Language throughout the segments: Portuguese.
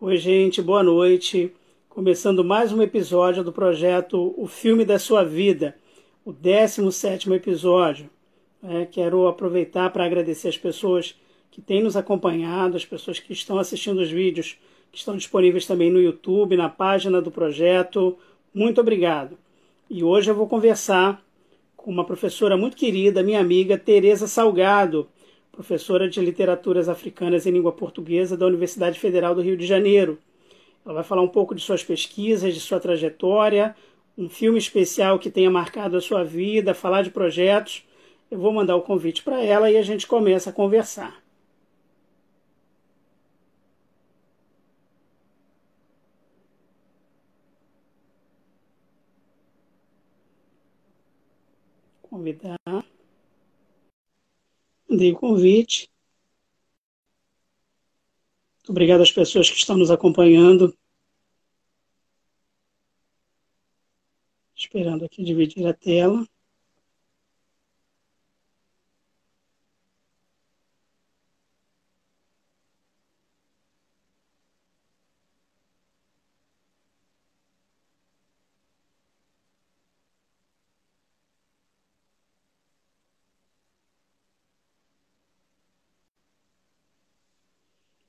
Oi, gente, boa noite. Começando mais um episódio do projeto O Filme da Sua Vida, o 17 episódio. É, quero aproveitar para agradecer as pessoas que têm nos acompanhado, as pessoas que estão assistindo os vídeos que estão disponíveis também no YouTube, na página do projeto. Muito obrigado. E hoje eu vou conversar com uma professora muito querida, minha amiga Tereza Salgado professora de literaturas africanas em língua portuguesa da Universidade Federal do Rio de Janeiro. Ela vai falar um pouco de suas pesquisas, de sua trajetória, um filme especial que tenha marcado a sua vida, falar de projetos. Eu vou mandar o convite para ela e a gente começa a conversar. Convidar. Mandei o convite. Obrigado às pessoas que estão nos acompanhando. Esperando aqui dividir a tela.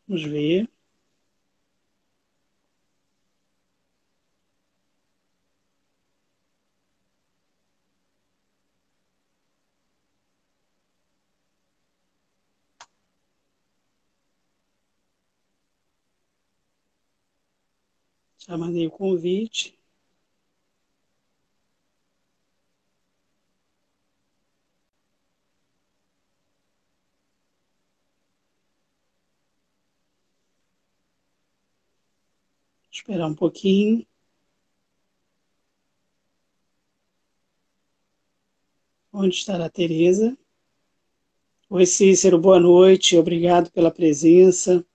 Vamos ver. Já mandei o convite. Esperar um pouquinho. Onde estará a Tereza? Oi, Cícero, boa noite. Obrigado pela presença.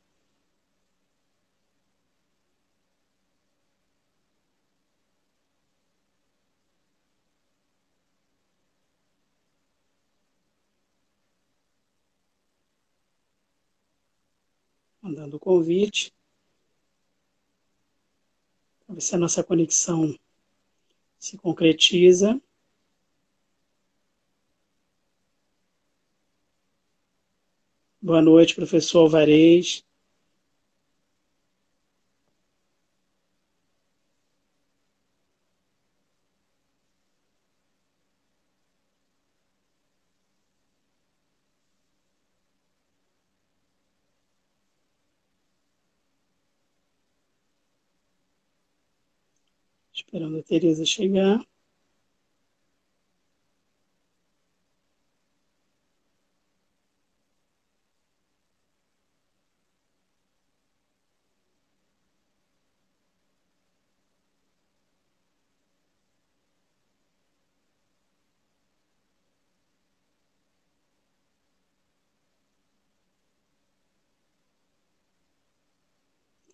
Mandando o convite ver se a nossa conexão se concretiza. Boa noite, professor Alvarez. Esperando a Tereza chegar.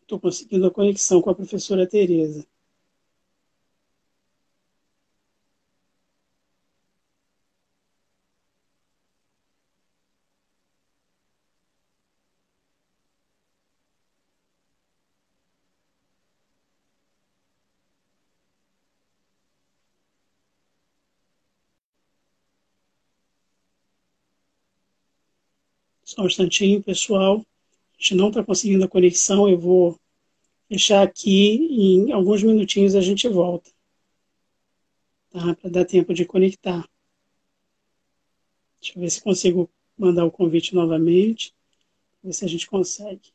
Estou conseguindo a conexão com a professora Tereza. Só um instantinho, pessoal. A gente não está conseguindo a conexão. Eu vou fechar aqui em alguns minutinhos a gente volta. Tá? Para dar tempo de conectar. Deixa eu ver se consigo mandar o convite novamente. Ver se a gente consegue.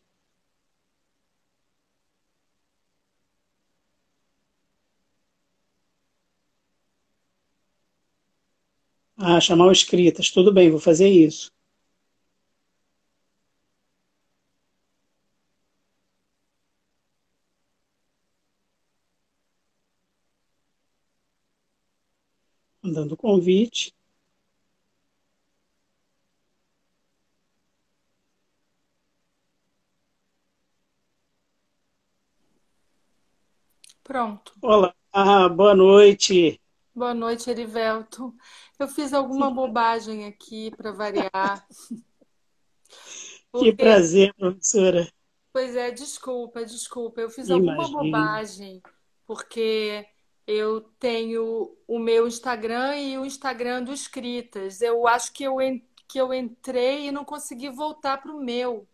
Ah, chamar o escritas. Tudo bem, vou fazer isso. Mandando o convite. Pronto. Olá, boa noite. Boa noite, Erivelto. Eu fiz alguma bobagem aqui para variar. Porque... Que prazer, professora. Pois é, desculpa, desculpa. Eu fiz alguma Imagina. bobagem, porque eu tenho o meu Instagram e o Instagram do Escritas. Eu acho que eu, que eu entrei e não consegui voltar para o meu.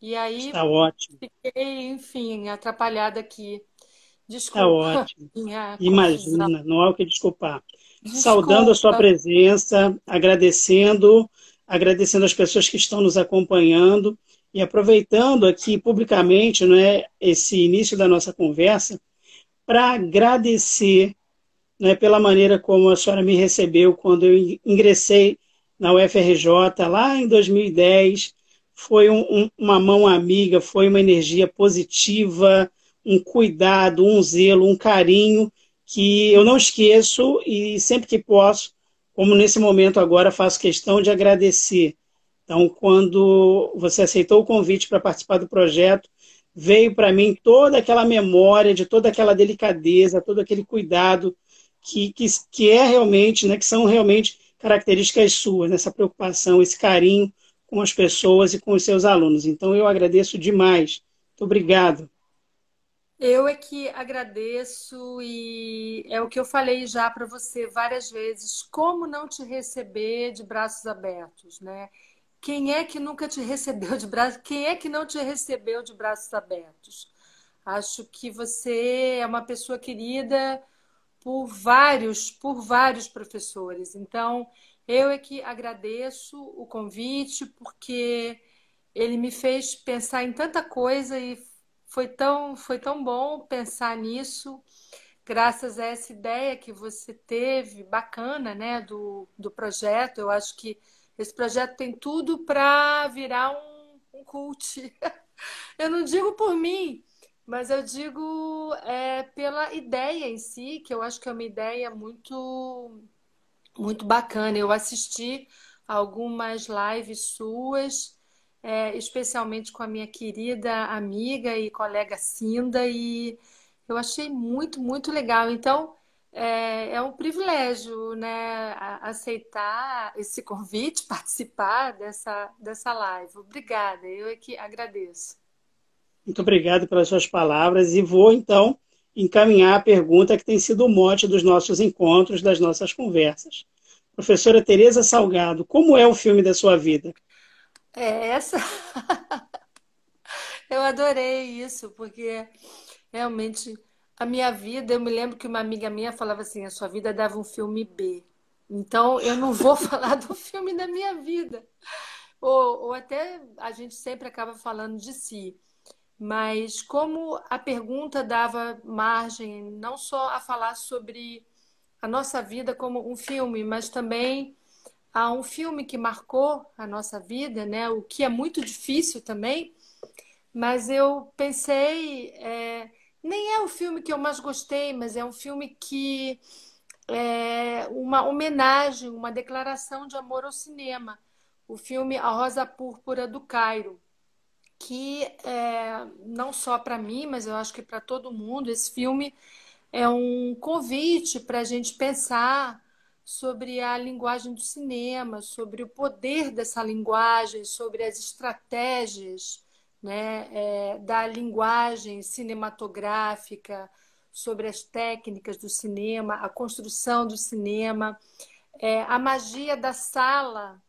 E aí Está ótimo, fiquei, enfim, atrapalhada aqui. está Desculpa, ótimo. minha confusão. Imagina, não há o que desculpar. Saudando a sua Desculpa. presença, agradecendo, agradecendo as pessoas que estão nos acompanhando e aproveitando aqui publicamente, não é, esse início da nossa conversa para agradecer, né, pela maneira como a senhora me recebeu quando eu ingressei na UFRJ lá em 2010. Foi um, um, uma mão amiga, foi uma energia positiva, um cuidado, um zelo, um carinho que eu não esqueço e sempre que posso, como nesse momento agora, faço questão de agradecer. Então, quando você aceitou o convite para participar do projeto, veio para mim toda aquela memória de toda aquela delicadeza, todo aquele cuidado que, que, que é realmente, né, que são realmente características suas, nessa preocupação, esse carinho com as pessoas e com os seus alunos. Então, eu agradeço demais. Muito obrigado. Eu é que agradeço e é o que eu falei já para você várias vezes, como não te receber de braços abertos, né? Quem é que nunca te recebeu de braços? Quem é que não te recebeu de braços abertos? Acho que você é uma pessoa querida por vários, por vários professores. Então, eu é que agradeço o convite porque ele me fez pensar em tanta coisa e foi tão, foi tão bom pensar nisso, graças a essa ideia que você teve, bacana, né, do, do projeto. Eu acho que esse projeto tem tudo para virar um, um cult. Eu não digo por mim, mas eu digo é, pela ideia em si, que eu acho que é uma ideia muito, muito bacana. Eu assisti algumas lives suas, é, especialmente com a minha querida amiga e colega Cinda, e eu achei muito, muito legal. Então, é, é um privilégio, né, aceitar esse convite, participar dessa, dessa live. Obrigada, eu é que agradeço. Muito obrigado pelas suas palavras e vou então encaminhar a pergunta que tem sido o mote dos nossos encontros, das nossas conversas. Professora Tereza Salgado, como é o filme da sua vida? É essa. Eu adorei isso, porque realmente a minha vida, eu me lembro que uma amiga minha falava assim, a sua vida dava um filme B. Então eu não vou falar do filme da minha vida. Ou, ou até a gente sempre acaba falando de si. Mas como a pergunta dava margem não só a falar sobre a nossa vida como um filme, mas também a um filme que marcou a nossa vida, né? O que é muito difícil também. Mas eu pensei, é, nem é o filme que eu mais gostei, mas é um filme que é uma homenagem, uma declaração de amor ao cinema. O filme A Rosa Púrpura do Cairo, que é, não só para mim, mas eu acho que para todo mundo, esse filme é um convite para a gente pensar sobre a linguagem do cinema, sobre o poder dessa linguagem, sobre as estratégias, né, é, da linguagem cinematográfica, sobre as técnicas do cinema, a construção do cinema, é, a magia da sala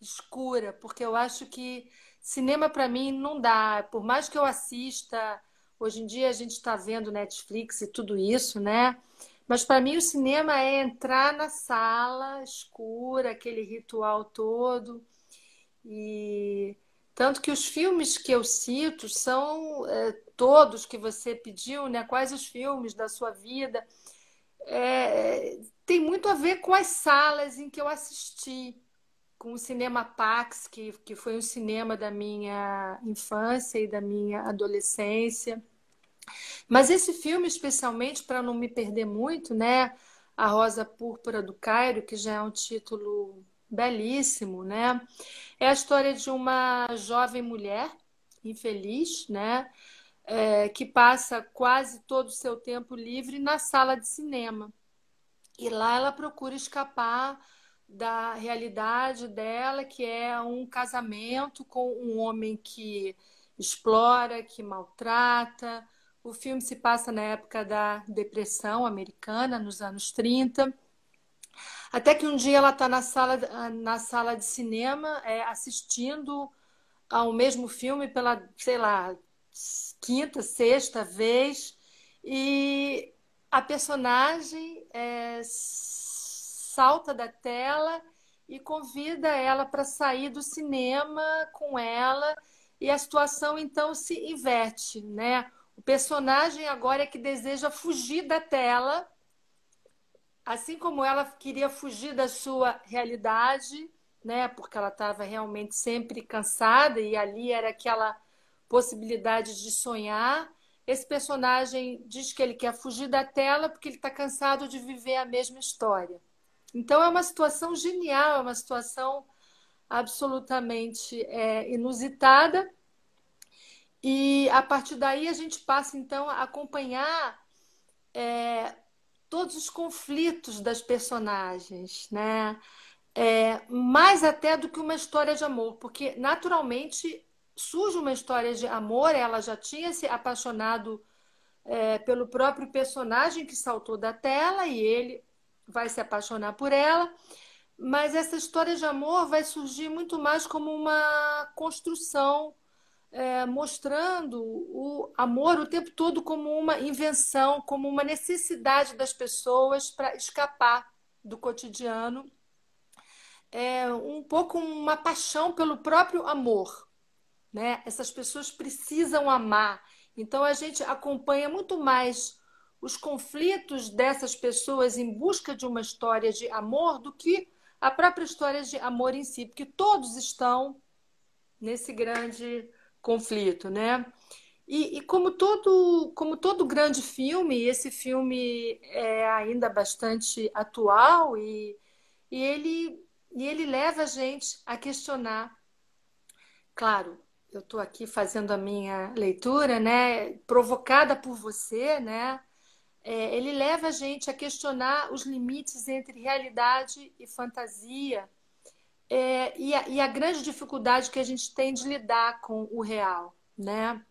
escura, porque eu acho que cinema para mim não dá, por mais que eu assista, hoje em dia a gente está vendo Netflix e tudo isso, né? Mas para mim o cinema é entrar na sala escura, aquele ritual todo. E tanto que os filmes que eu cito são é, todos que você pediu, né? Quais os filmes da sua vida? É, tem muito a ver com as salas em que eu assisti, com o Cinema Pax, que, que foi um cinema da minha infância e da minha adolescência. Mas esse filme, especialmente, para não me perder muito, né? A Rosa Púrpura do Cairo, que já é um título belíssimo, né? É a história de uma jovem mulher infeliz, né? É, que passa quase todo o seu tempo livre na sala de cinema. E lá ela procura escapar da realidade dela, que é um casamento com um homem que explora, que maltrata. O filme se passa na época da depressão americana, nos anos 30. Até que um dia ela está na sala, na sala de cinema é, assistindo ao mesmo filme pela, sei lá, quinta, sexta vez, e a personagem é, salta da tela e convida ela para sair do cinema com ela, e a situação então se inverte, né? O personagem agora é que deseja fugir da tela, assim como ela queria fugir da sua realidade, né? Porque ela estava realmente sempre cansada e ali era aquela possibilidade de sonhar. Esse personagem diz que ele quer fugir da tela porque ele está cansado de viver a mesma história. Então é uma situação genial, é uma situação absolutamente é, inusitada e a partir daí a gente passa então a acompanhar é, todos os conflitos das personagens, né? É, mais até do que uma história de amor, porque naturalmente surge uma história de amor, ela já tinha se apaixonado é, pelo próprio personagem que saltou da tela e ele vai se apaixonar por ela, mas essa história de amor vai surgir muito mais como uma construção é, mostrando o amor o tempo todo como uma invenção, como uma necessidade das pessoas para escapar do cotidiano, é, um pouco uma paixão pelo próprio amor. Né? Essas pessoas precisam amar. Então a gente acompanha muito mais os conflitos dessas pessoas em busca de uma história de amor do que a própria história de amor em si, porque todos estão nesse grande conflito, né? E, e, como todo como todo grande filme, esse filme é ainda bastante atual e, e ele e ele leva a gente a questionar. Claro, eu estou aqui fazendo a minha leitura, né? Provocada por você, né? É, ele leva a gente a questionar os limites entre realidade e fantasia é, e, a, e, a, grande dificuldade que a gente tem de lidar com o real, né?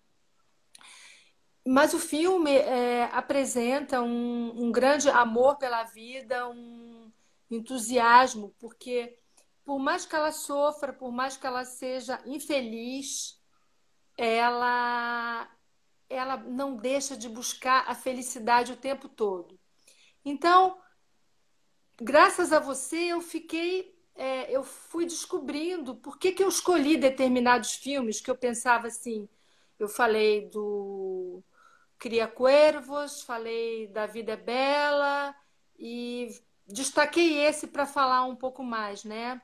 Mas o filme é, apresenta um, um, grande amor pela vida, um entusiasmo, porque por mais que ela sofra, por mais que ela seja infeliz, ela ela não deixa de buscar a felicidade o tempo todo. Então, graças a você, eu fiquei é, eu fui descobrindo por que, que eu escolhi determinados filmes que eu pensava assim. Eu falei do Cria Cuervos, falei da Vida é Bela e destaquei esse para falar um pouco mais, né?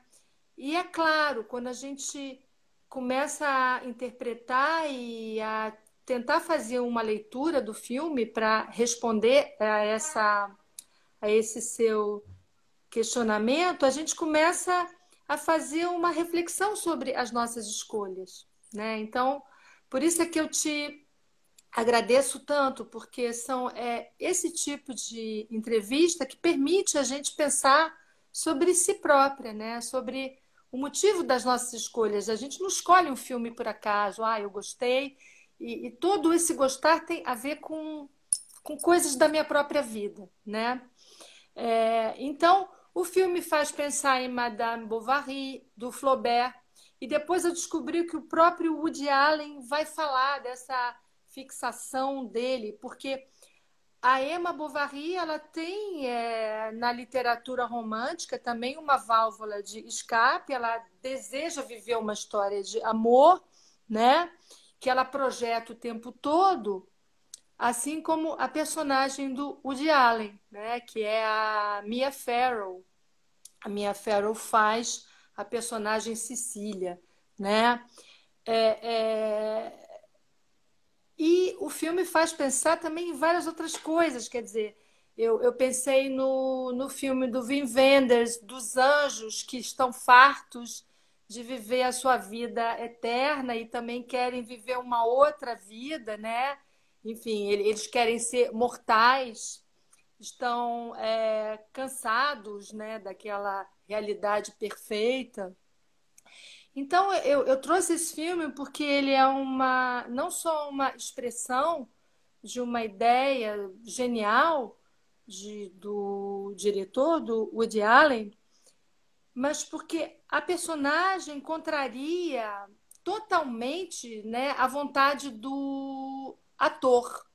E é claro, quando a gente começa a interpretar e a tentar fazer uma leitura do filme para responder a essa a esse seu questionamento, a gente começa a fazer uma reflexão sobre as nossas escolhas. Né? Então, por isso é que eu te agradeço tanto, porque são é, esse tipo de entrevista que permite a gente pensar sobre si própria, né? sobre o motivo das nossas escolhas. A gente não escolhe um filme por acaso, ah, eu gostei, e, e todo esse gostar tem a ver com, com coisas da minha própria vida. Né? É, então, o filme faz pensar em Madame Bovary, do Flaubert, e depois eu descobri que o próprio Woody Allen vai falar dessa fixação dele, porque a Emma Bovary ela tem é, na literatura romântica também uma válvula de escape, ela deseja viver uma história de amor, né? Que ela projeta o tempo todo assim como a personagem do Woody Allen, né, que é a Mia Farrow. A Mia Farrow faz a personagem Cecília, né? É, é... E o filme faz pensar também em várias outras coisas, quer dizer, eu, eu pensei no, no filme do Wim Wenders, dos anjos que estão fartos de viver a sua vida eterna e também querem viver uma outra vida, né? Enfim, eles querem ser mortais, estão é, cansados né, daquela realidade perfeita. Então eu, eu trouxe esse filme porque ele é uma não só uma expressão de uma ideia genial de, do diretor, do Woody Allen, mas porque a personagem contraria totalmente né, a vontade do ator.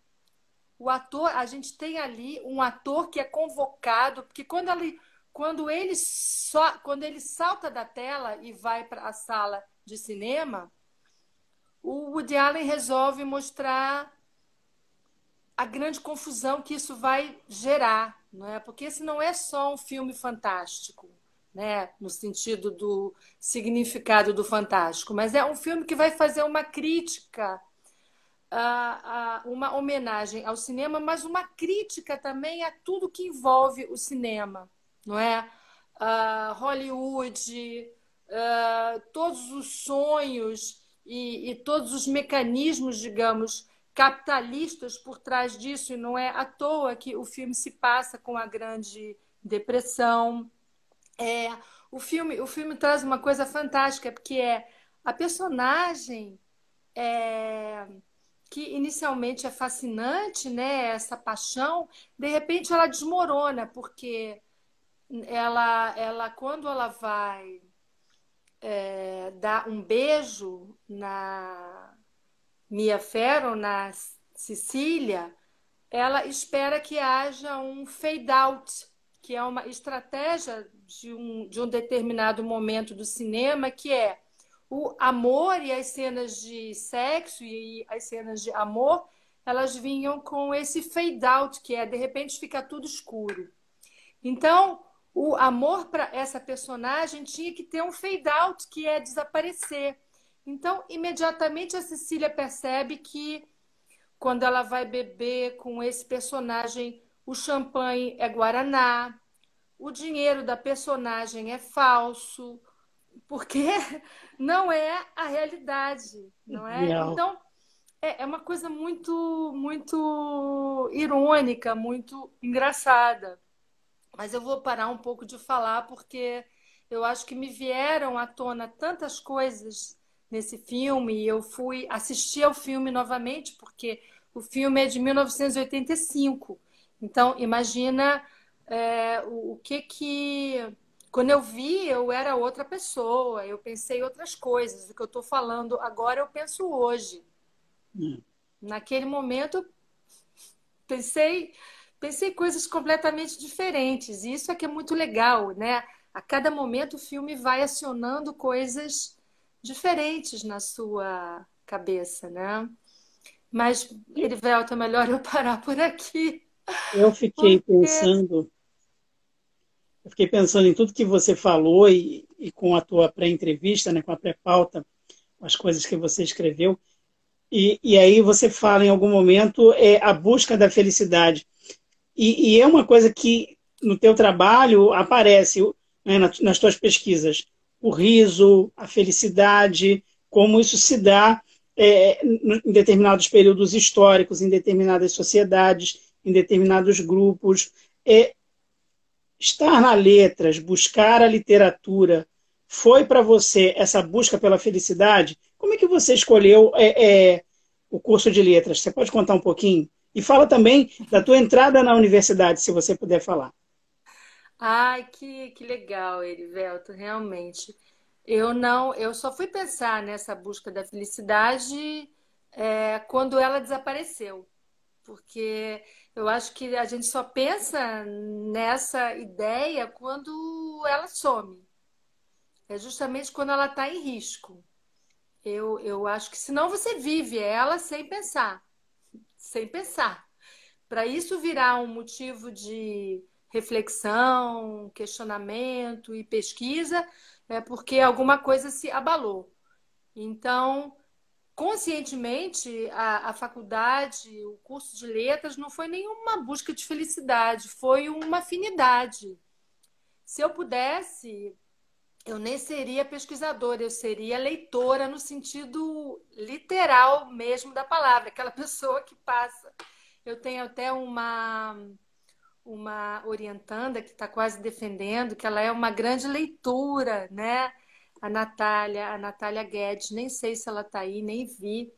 O ator, a gente tem ali um ator que é convocado, porque quando ele, quando ele, quando ele salta da tela e vai para a sala de cinema, o Woody Allen resolve mostrar a grande confusão que isso vai gerar, não é? Porque esse não é só um filme fantástico, né? No sentido do significado do fantástico, mas é um filme que vai fazer uma crítica, uma homenagem ao cinema, mas uma crítica também a tudo que envolve o cinema, não é? Hollywood, todos os sonhos e, e todos os mecanismos, digamos, capitalistas por trás disso, e não é à toa que o filme se passa com a Grande Depressão. É, o, filme, o filme traz uma coisa fantástica, porque é a personagem é, que inicialmente é fascinante, né, essa paixão, de repente ela desmorona, porque ela, ela quando ela vai é, dar um beijo na Mia Farrow, na Sicília, ela espera que haja um fade-out, que é uma estratégia de um, de um determinado momento do cinema, que é o amor e as cenas de sexo e as cenas de amor, elas vinham com esse fade-out, que é de repente fica tudo escuro. Então, o amor para essa personagem tinha que ter um fade-out, que é desaparecer. Então, imediatamente a Cecília percebe que quando ela vai beber com esse personagem, o champanhe é guaraná, o dinheiro da personagem é falso, porque não é a realidade, não é? Não. Então, é, é uma coisa muito, muito irônica, muito engraçada. Mas eu vou parar um pouco de falar porque eu acho que me vieram à tona tantas coisas nesse filme e eu fui assistir ao filme novamente, porque o filme é de 1985. Então, imagina é, o, o, que que. Quando eu vi, eu era outra pessoa, eu pensei outras coisas. O que eu estou falando agora, eu penso hoje. Hum. Naquele momento, pensei, pensei coisas completamente diferentes. E isso é que é muito legal, né? A cada momento o filme vai acionando coisas diferentes na sua cabeça, né? Mas, Erivelto, é melhor eu parar por aqui. Eu fiquei porque... pensando, eu fiquei pensando em tudo que você falou e, e com a tua pré-entrevista, né, com a pré-pauta, as coisas que você escreveu. E, e, aí você fala em algum momento é a busca da felicidade. E, e é uma coisa que no teu trabalho aparece né, nas, tuas pesquisas o riso, a felicidade, como isso se dá é, em determinados períodos históricos, em determinadas sociedades, em determinados grupos. É, estar na letras, buscar a literatura, foi para você essa busca pela felicidade? Como é que você escolheu é, é, o curso de letras? Você pode contar um pouquinho? E fala também da tua entrada na universidade, se você puder falar. Ai, que, que legal, Erivelto, realmente. Eu não, eu só fui pensar nessa busca da felicidade é, quando ela desapareceu, porque eu acho que a gente só pensa nessa ideia quando ela some. É justamente quando ela está em risco. Eu, eu acho que senão você vive ela sem pensar, sem pensar. Para isso virar um motivo de reflexão, questionamento e pesquisa, é porque alguma coisa se abalou. Então, conscientemente, a, a faculdade, o curso de letras, não foi nenhuma busca de felicidade, foi uma afinidade. Se eu pudesse, eu nem seria pesquisadora, eu seria leitora no sentido literal mesmo da palavra, aquela pessoa que passa. Eu tenho até uma uma orientanda que está quase defendendo que ela é uma grande leitura, né? A Natália, a Natália Guedes, nem sei se ela está aí, nem vi,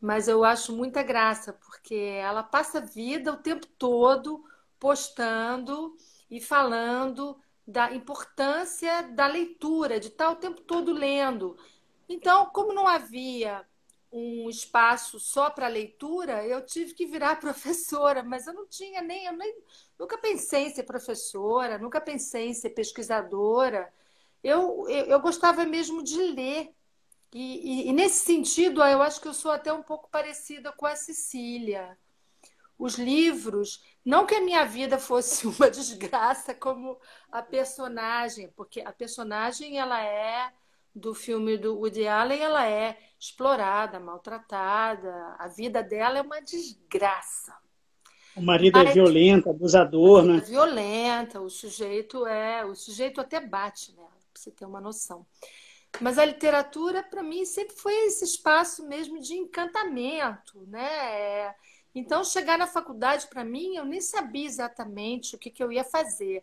mas eu acho muita graça, porque ela passa vida o tempo todo postando e falando da importância da leitura, de estar o tempo todo lendo. Então, como não havia um espaço só para leitura, eu tive que virar professora, mas eu não tinha nem, eu nem, nunca pensei em ser professora, nunca pensei em ser pesquisadora. Eu, eu, eu gostava mesmo de ler. E, e, e, nesse sentido, eu acho que eu sou até um pouco parecida com a Cecília. Os livros, não que a minha vida fosse uma desgraça como a personagem, porque a personagem ela é do filme do Woody Allen, ela é explorada, maltratada, a vida dela é uma desgraça. O marido é violento, abusador, né? É violenta, o sujeito é, o sujeito até bate nela, você ter uma noção. Mas a literatura, para mim, sempre foi esse espaço mesmo de encantamento, né? Então, chegar na faculdade, para mim, eu nem sabia exatamente o que, que eu ia fazer.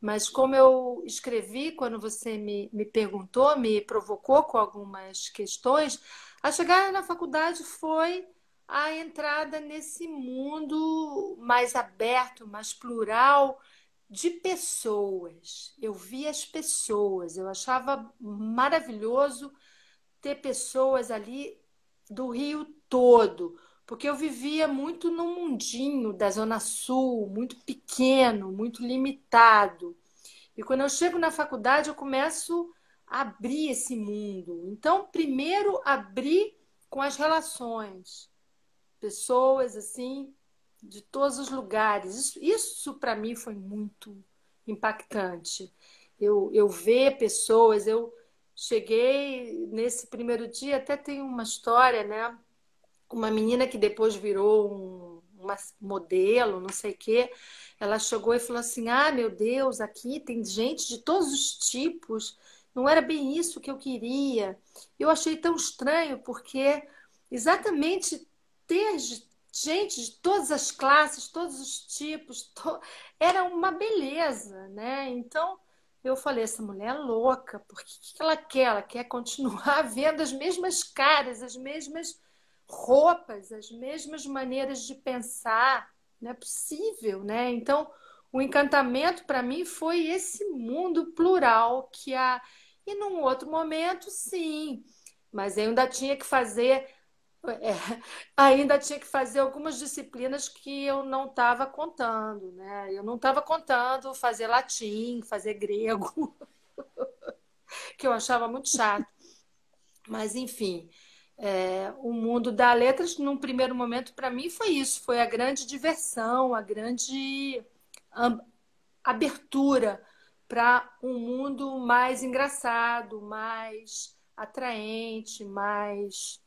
Mas como eu escrevi quando você me, me perguntou, me provocou com algumas questões, a chegada na faculdade foi a entrada nesse mundo mais aberto, mais plural de pessoas. Eu via as pessoas, eu achava maravilhoso ter pessoas ali do Rio todo, porque eu vivia muito no mundinho da Zona Sul, muito pequeno, muito limitado. E quando eu chego na faculdade, eu começo a abrir esse mundo. Então, primeiro, abrir com as relações. Pessoas, assim, de todos os lugares. Isso, isso para mim, foi muito impactante. Eu, eu ver pessoas, eu cheguei nesse primeiro dia, até tem uma história, né? uma menina que depois virou um, uma modelo, não sei o quê, ela chegou e falou assim: Ah, meu Deus, aqui tem gente de todos os tipos, não era bem isso que eu queria. Eu achei tão estranho, porque exatamente ter gente de todas as classes, todos os tipos, to... era uma beleza, né? Então eu falei: essa mulher é louca, porque o que ela quer? Ela quer continuar vendo as mesmas caras, as mesmas roupas, as mesmas maneiras de pensar. Não é possível, né? Então, o encantamento para mim foi esse mundo plural que há. E num outro momento, sim, mas eu ainda tinha que fazer. É, ainda tinha que fazer algumas disciplinas que eu não estava contando, né? Eu não estava contando fazer latim, fazer grego, que eu achava muito chato. Mas, enfim, é, o mundo da letras, num primeiro momento, para mim, foi isso: foi a grande diversão, a grande abertura para um mundo mais engraçado, mais atraente, mais.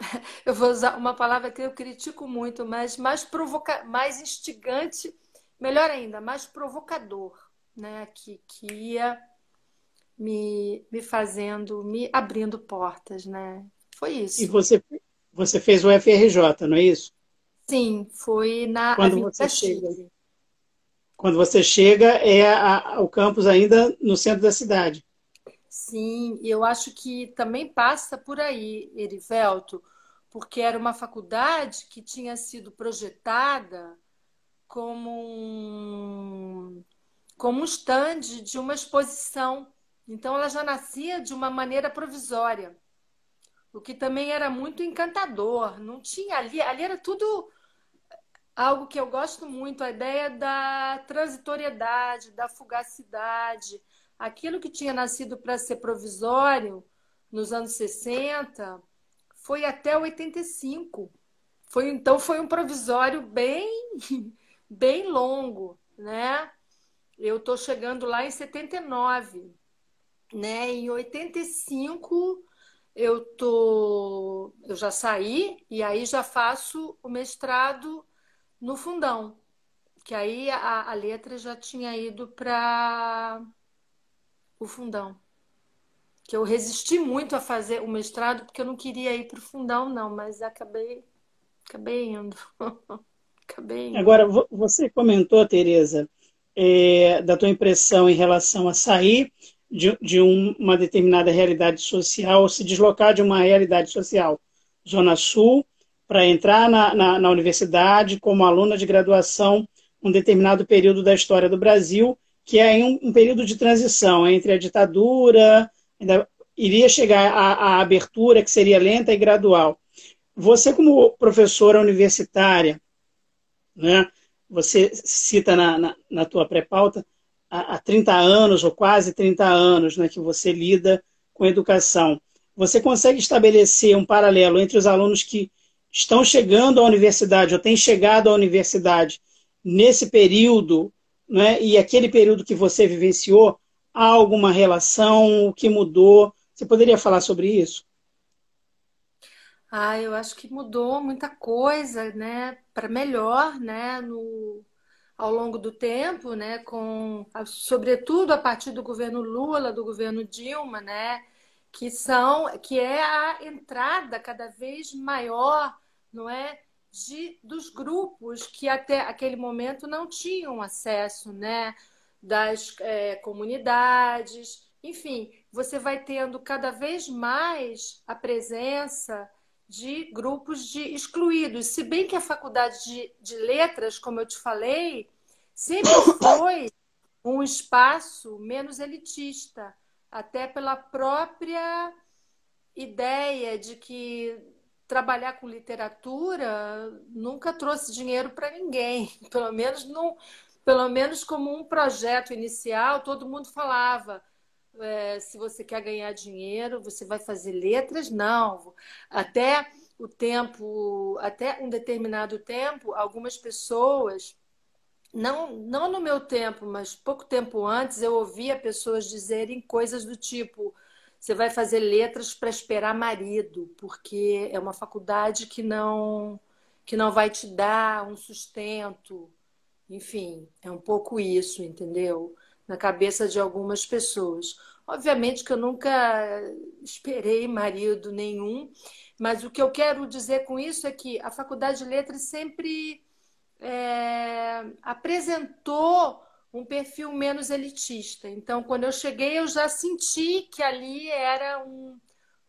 Eu vou usar uma palavra que eu critico muito, mas mais provoca... mais instigante, melhor ainda, mais provocador, né? Que, que ia me, me fazendo, me abrindo portas, né? Foi isso. E você, você fez o FRJ, não é isso? Sim, foi na quando Avenida você chega, Quando você chega, é a, o campus ainda no centro da cidade. Sim, eu acho que também passa por aí, Erivelto, porque era uma faculdade que tinha sido projetada como um, como um stand de uma exposição então ela já nascia de uma maneira provisória, o que também era muito encantador. Não tinha ali, ali era tudo algo que eu gosto muito, a ideia da transitoriedade, da fugacidade. Aquilo que tinha nascido para ser provisório nos anos 60 foi até 85. Foi, então foi um provisório bem bem longo, né? Eu estou chegando lá em 79 né? Em 85 eu tô, eu já saí e aí já faço o mestrado no fundão, que aí a, a letra já tinha ido para o fundão. Que eu resisti muito a fazer o mestrado porque eu não queria ir para o fundão, não, mas acabei, acabei indo. acabei indo. Agora, você comentou, Tereza, é, da tua impressão em relação a sair de, de um, uma determinada realidade social, ou se deslocar de uma realidade social, Zona Sul, para entrar na, na, na universidade como aluna de graduação um determinado período da história do Brasil, que é um, um período de transição entre a ditadura, iria chegar à, abertura, que seria lenta e gradual. Você, como professora universitária, né, você cita na, na, na tua pré-pauta, há, há 30 anos, ou quase 30 anos, né, que você lida com educação. Você consegue estabelecer um paralelo entre os alunos que estão chegando à universidade ou têm chegado à universidade nesse período né, e aquele período que você vivenciou? Há alguma relação? O que mudou? Você poderia falar sobre isso? Ah, eu acho que mudou muita coisa, né, para melhor, né, no, ao longo do tempo, né, com, sobretudo a partir do governo Lula, do governo Dilma, né, que são, que é a entrada cada vez maior, não é, de, dos grupos que até aquele momento não tinham acesso, né, das é, comunidades, enfim, você vai tendo cada vez mais a presença de grupos de excluídos. Se bem que a faculdade de, de letras, como eu te falei, sempre foi um espaço menos elitista, até pela própria ideia de que trabalhar com literatura nunca trouxe dinheiro para ninguém, pelo menos não, pelo menos como um projeto inicial, todo mundo falava é, se você quer ganhar dinheiro, você vai fazer letras? Não. Até o tempo, até um determinado tempo, algumas pessoas, não, não no meu tempo, mas pouco tempo antes, eu ouvia pessoas dizerem coisas do tipo: você vai fazer letras para esperar marido, porque é uma faculdade que não que não vai te dar um sustento. Enfim, é um pouco isso, entendeu? na cabeça de algumas pessoas. Obviamente que eu nunca esperei marido nenhum, mas o que eu quero dizer com isso é que a Faculdade de Letras sempre é, apresentou um perfil menos elitista. Então, quando eu cheguei, eu já senti que ali era um,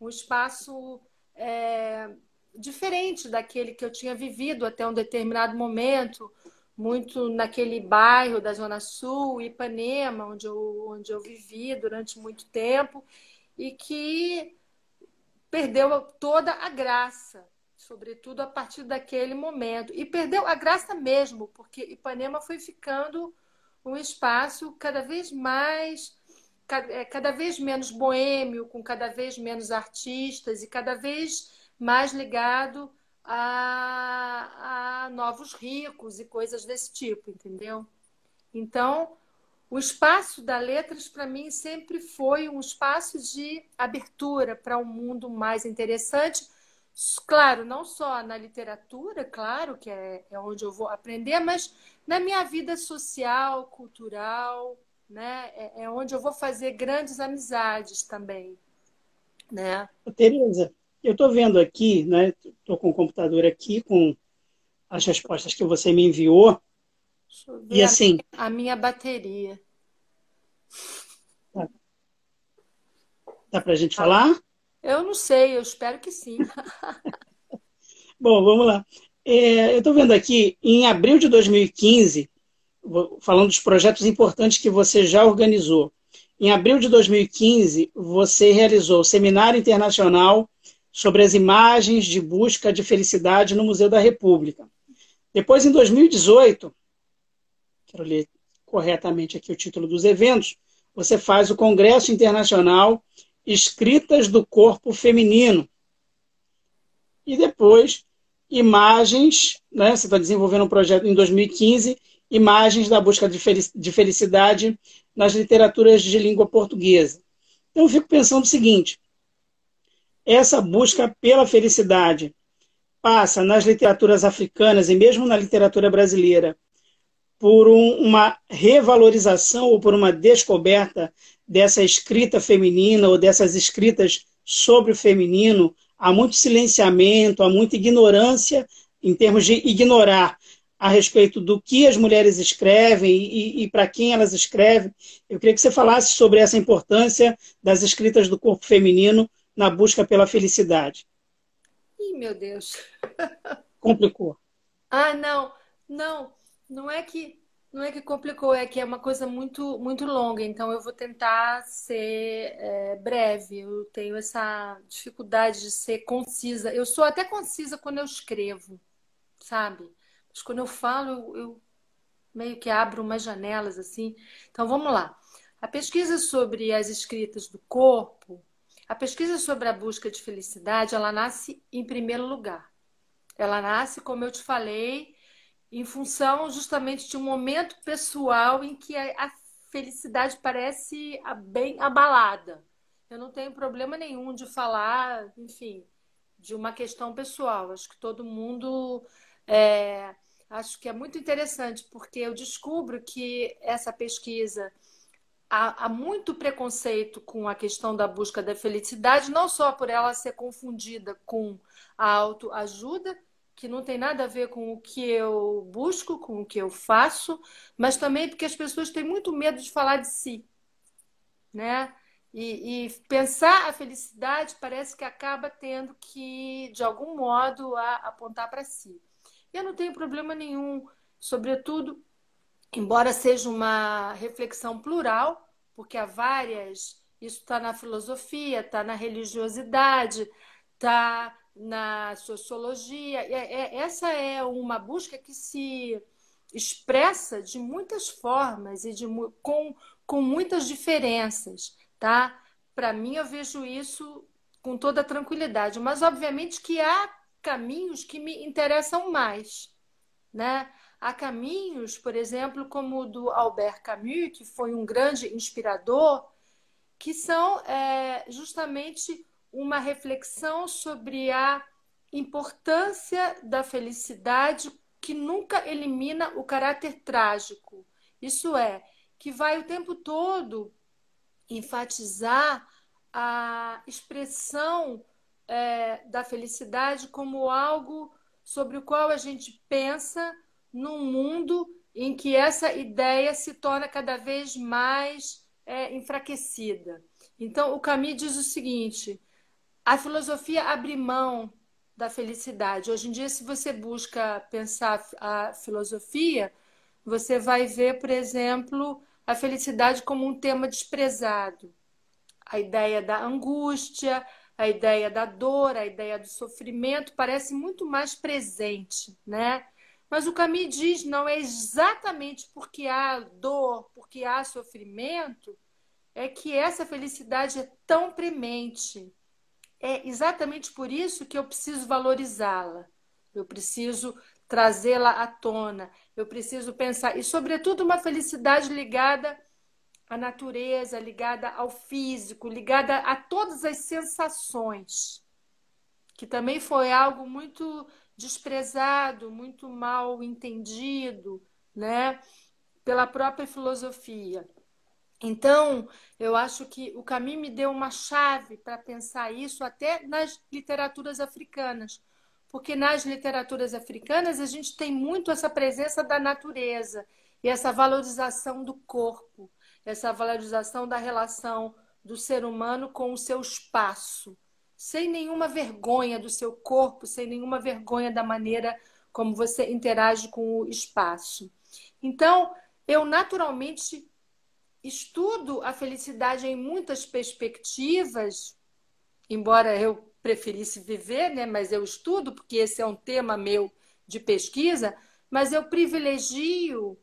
um espaço é, diferente daquele que eu tinha vivido até um determinado momento muito naquele bairro da Zona Sul, Ipanema, onde eu, onde eu vivi durante muito tempo, e que perdeu toda a graça, sobretudo a partir daquele momento. E perdeu a graça mesmo, porque Ipanema foi ficando um espaço cada vez mais é, cada vez menos boêmio, com cada vez menos artistas e cada vez mais ligado a, a novos ricos e coisas desse tipo, entendeu? Então, o espaço da letras para mim sempre foi um espaço de abertura para um mundo mais interessante. Claro, não só na literatura, claro, que é, é onde eu vou aprender, mas na minha vida social, cultural, né? É, é onde eu vou fazer grandes amizades também, né? Tereza, eu estou vendo aqui, né? Estou com o computador aqui com as respostas que você me enviou. e assim. A minha, bateria. Tá. Dá para a gente falar? Eu não sei, eu espero que sim. Bom, vamos lá. É, eu estou vendo aqui, em abril de 2015, falando dos projetos importantes que você já organizou. Em abril de 2015, você realizou o Seminário Internacional sobre as imagens de busca de felicidade no Museu da República. Depois, em 2018, quero ler corretamente aqui o título dos eventos, você faz o Congresso Internacional Escritas do Corpo Feminino. E depois, imagens, né? você está desenvolvendo um projeto em 2015, imagens da busca de felicidade nas literaturas de língua portuguesa. Então, eu fico pensando o seguinte: essa busca pela felicidade passa nas literaturas africanas e mesmo na literatura brasileira por um, uma revalorização ou por uma descoberta dessa escrita feminina ou dessas escritas sobre o feminino. Há muito silenciamento, há muita ignorância em termos de ignorar a respeito do que as mulheres escrevem e, e para quem elas escrevem. Eu queria que você falasse sobre essa importância das escritas do corpo feminino na busca pela felicidade. Ih, meu Deus. Complicou. Ah, não, não, não é que não é que complicou, é que é uma coisa muito muito longa. Então eu vou tentar ser é, breve. Eu tenho essa dificuldade de ser concisa. Eu sou até concisa quando eu escrevo, sabe? Mas quando eu falo, eu, eu meio que abro umas janelas assim. Então vamos lá. A pesquisa sobre as escritas do corpo, a pesquisa sobre a busca de felicidade, ela nasce em primeiro lugar. Ela nasce, como eu te falei, em função justamente de um momento pessoal em que a felicidade parece bem abalada. Eu não tenho problema nenhum de falar, enfim, de uma questão pessoal. Acho que todo mundo é, acho que é muito interessante, porque eu descubro que essa pesquisa há, há, muito preconceito com a questão da busca da felicidade, não só por ela ser confundida com a autoajuda, que não tem nada a ver com o que eu busco, com o que eu faço, mas também porque as pessoas têm muito medo de falar de si, né? E, e, pensar a felicidade parece que acaba tendo que, de algum modo, a, apontar para si. Eu não tenho problema nenhum, sobretudo, embora seja uma reflexão plural, porque há várias, isso está na filosofia, está na religiosidade, está na sociologia. É, é, essa é uma busca que se expressa de muitas formas e de, com, com muitas diferenças, tá? Para mim, eu vejo isso com toda tranquilidade, mas obviamente que há caminhos que me interessam mais, né? Há caminhos, por exemplo, como o do Albert Camus, que foi um grande inspirador, que são é, justamente uma reflexão sobre a importância da felicidade que nunca elimina o caráter trágico. Isso é, que vai o tempo todo enfatizar a expressão é, da felicidade como algo sobre o qual a gente pensa num mundo em que essa ideia se torna cada vez mais é, enfraquecida. Então, o Camus diz o seguinte: a filosofia abre mão da felicidade. Hoje em dia, se você busca pensar a filosofia, você vai ver, por exemplo, a felicidade como um tema desprezado. A ideia da angústia, a ideia da dor, a ideia do sofrimento parece muito mais presente, né? Mas o Camus diz não é exatamente porque há dor, porque há sofrimento, é que essa felicidade é tão premente. É exatamente por isso que eu preciso valorizá-la. Eu preciso trazê-la à tona. Eu preciso pensar e sobretudo uma felicidade ligada à natureza, ligada ao físico, ligada a todas as sensações, que também foi algo muito desprezado, muito mal entendido, né, pela própria filosofia. Então, eu acho que o caminho me deu uma chave para pensar isso até nas literaturas africanas, porque nas literaturas africanas a gente tem muito essa presença da natureza e essa valorização do corpo essa valorização da relação do ser humano com o seu espaço, sem nenhuma vergonha do seu corpo, sem nenhuma vergonha da maneira como você interage com o espaço. Então, eu naturalmente estudo a felicidade em muitas perspectivas, embora eu preferisse viver, né? mas eu estudo, porque esse é um tema meu de pesquisa, mas eu privilegio,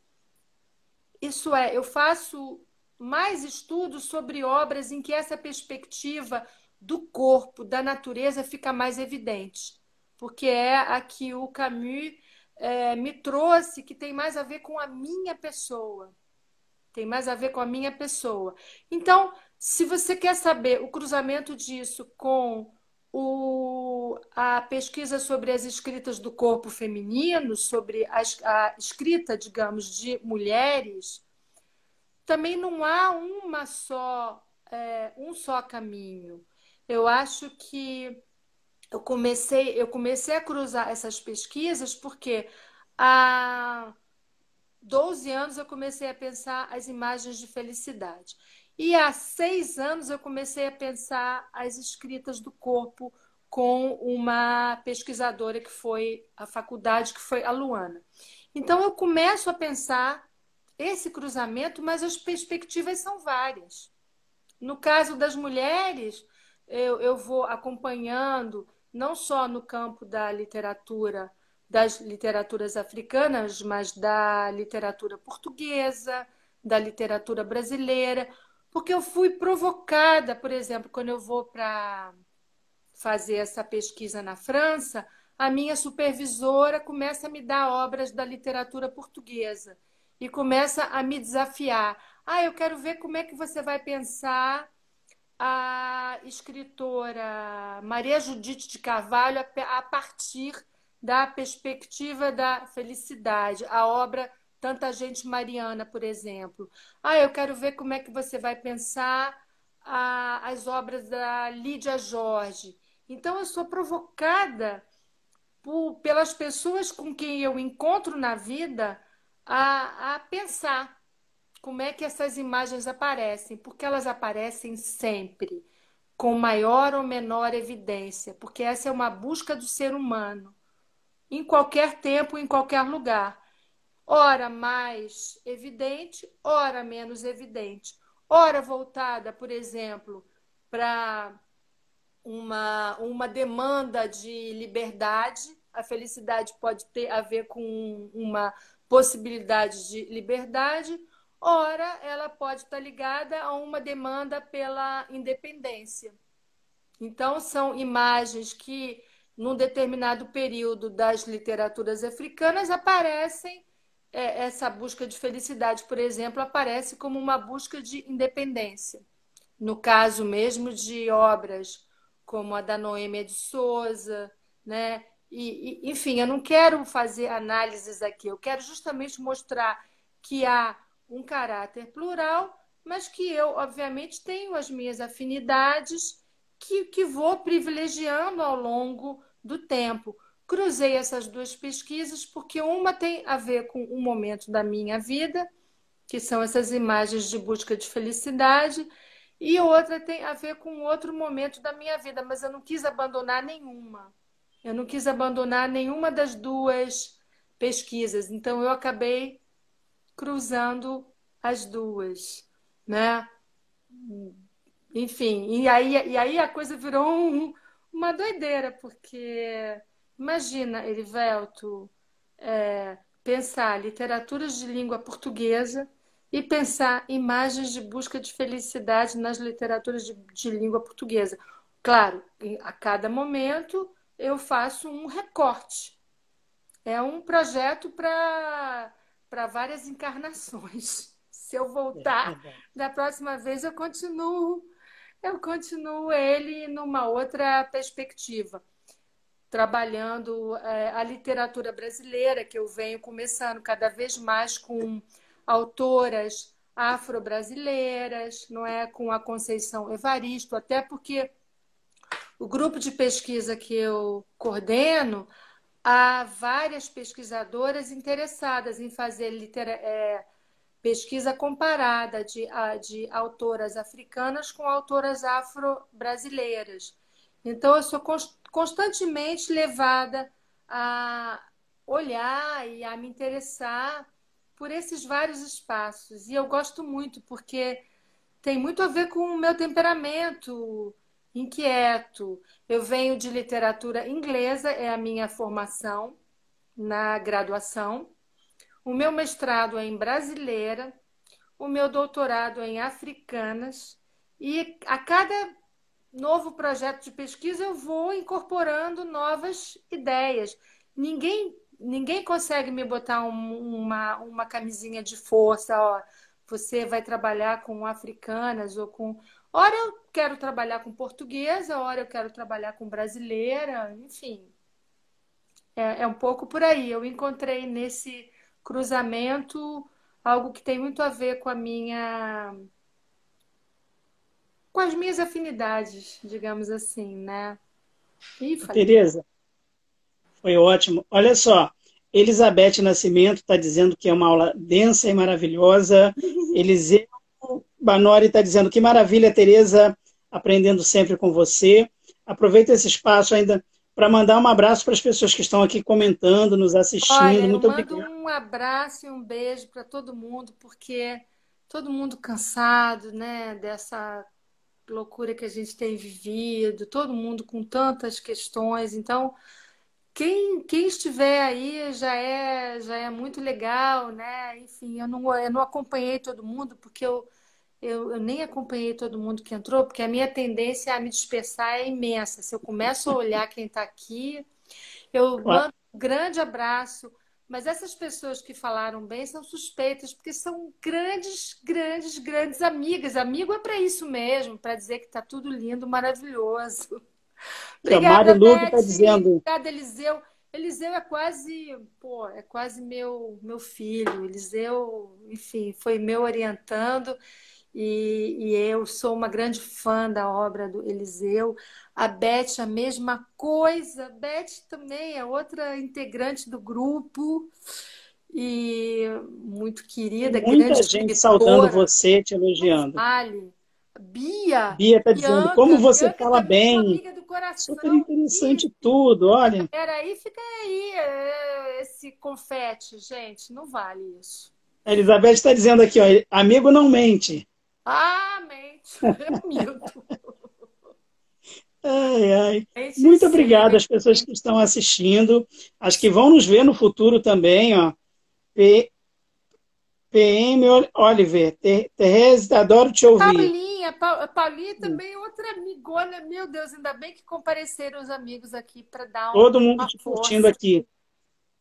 isso é, eu faço mais estudos sobre obras em que essa perspectiva do corpo, da natureza, fica mais evidente, porque é a que o Camus é, me trouxe, que tem mais a ver com a minha pessoa. Tem mais a ver com a minha pessoa. Então, se você quer saber o cruzamento disso com o, a pesquisa sobre as escritas do corpo feminino, sobre a, a escrita, digamos, de mulheres, também não há uma só, é, um só caminho. Eu acho que eu comecei, eu comecei a cruzar essas pesquisas porque há 12 anos eu comecei a pensar as imagens de felicidade. E há seis anos eu comecei a pensar as escritas do corpo com uma pesquisadora que foi a faculdade, que foi a Luana. Então eu começo a pensar esse cruzamento, mas as perspectivas são várias. No caso das mulheres, eu, eu vou acompanhando, não só no campo da literatura, das literaturas africanas, mas da literatura portuguesa, da literatura brasileira, porque eu fui provocada, por exemplo, quando eu vou para fazer essa pesquisa na França, a minha supervisora começa a me dar obras da literatura portuguesa e começa a me desafiar. Ah, eu quero ver como é que você vai pensar a escritora Maria Judite de Carvalho a partir da perspectiva da felicidade, a obra Tanta Gente Mariana, por exemplo. Ah, eu quero ver como é que você vai pensar a, as obras da Lídia Jorge. Então, eu sou provocada por, pelas pessoas com quem eu encontro na vida a, a pensar como é que essas imagens aparecem, porque elas aparecem sempre, com maior ou menor evidência, porque essa é uma busca do ser humano, em qualquer tempo, em qualquer lugar. Ora mais evidente, ora menos evidente. Ora voltada, por exemplo, para uma, uma demanda de liberdade. A felicidade pode ter a ver com uma possibilidade de liberdade, ora ela pode estar ligada a uma demanda pela independência. Então, são imagens que, num determinado período das literaturas africanas, aparecem, é, essa busca de felicidade, por exemplo, aparece como uma busca de independência. No caso mesmo de obras como a da Noêmia de Souza, né? E, e, enfim, eu não quero fazer análises aqui, eu quero justamente mostrar que há um caráter plural, mas que eu, obviamente, tenho as minhas afinidades que, que vou privilegiando ao longo do tempo. Cruzei essas duas pesquisas porque uma tem a ver com um momento da minha vida, que são essas imagens de busca de felicidade, e outra tem a ver com outro momento da minha vida, mas eu não quis abandonar nenhuma. Eu não quis abandonar nenhuma das duas pesquisas, então eu acabei cruzando as duas, né? Enfim, e aí, e aí a coisa virou um, uma doideira, porque imagina, Erivelto, é, pensar literaturas de língua portuguesa e pensar imagens de busca de felicidade nas literaturas de, de língua portuguesa. Claro, a cada momento eu faço um recorte. É um projeto para várias encarnações. Se eu voltar é, é da próxima vez, eu continuo, eu continuo ele numa outra perspectiva, trabalhando é, a literatura brasileira, que eu venho começando cada vez mais com autoras afro-brasileiras, não é, com a Conceição Evaristo, até porque o grupo de pesquisa que eu coordeno, há várias pesquisadoras interessadas em fazer litera é, pesquisa comparada de, de autoras africanas com autoras afro-brasileiras. Então, eu sou constantemente levada a olhar e a me interessar por esses vários espaços. E eu gosto muito, porque tem muito a ver com o meu temperamento inquieto. Eu venho de literatura inglesa, é a minha formação na graduação. O meu mestrado é em brasileira, o meu doutorado é em africanas. E a cada novo projeto de pesquisa eu vou incorporando novas ideias. Ninguém ninguém consegue me botar um, uma, uma camisinha de força, ó, você vai trabalhar com africanas ou com. Ora eu quero trabalhar com portuguesa, ora eu quero trabalhar com brasileira, enfim. É, é um pouco por aí. Eu encontrei nesse cruzamento algo que tem muito a ver com a minha. com as minhas afinidades, digamos assim, né? Ih, Tereza, foi ótimo. Olha só, Elizabeth Nascimento está dizendo que é uma aula densa e maravilhosa. Eliseu Banori está dizendo que maravilha, Tereza, aprendendo sempre com você. Aproveita esse espaço ainda para mandar um abraço para as pessoas que estão aqui comentando, nos assistindo. Olha, Muito eu mando obrigado. um abraço e um beijo para todo mundo, porque todo mundo cansado, né, dessa loucura que a gente tem vivido, todo mundo com tantas questões. Então, quem, quem estiver aí já é, já é muito legal, né? Enfim, eu não, eu não acompanhei todo mundo, porque eu, eu, eu nem acompanhei todo mundo que entrou, porque a minha tendência a me dispersar é imensa. Se eu começo a olhar quem está aqui, eu mando um grande abraço. Mas essas pessoas que falaram bem são suspeitas, porque são grandes, grandes, grandes amigas. Amigo é para isso mesmo, para dizer que está tudo lindo, maravilhoso. Obrigada, Mário está dizendo. Obrigada, Eliseu. Eliseu é quase, pô, é quase meu, meu filho. Eliseu, enfim, foi meu orientando e, e, eu sou uma grande fã da obra do Eliseu. A Beth, a mesma coisa. Beth também é outra integrante do grupo e muito querida, Muita grande gente escritora. saudando você, te elogiando. Vale. Bia. Bia está dizendo, Bianca, como você Bianca fala sou bem. amiga do coração. Super interessante tudo, olha. Peraí, fica aí é, esse confete, gente. Não vale isso. A Elizabeth está dizendo aqui, ó, amigo não mente. Ah, mente. Ai, ai. Mente Muito sim. obrigado às pessoas que estão assistindo. As que vão nos ver no futuro também, ó. P... PM Oliver, Ter- Terese, adoro te ouvir. Paulinha, Pa- Paulinha também é outra amigona. Meu Deus, ainda bem que compareceram os amigos aqui para dar um- Todo mundo te força. curtindo aqui.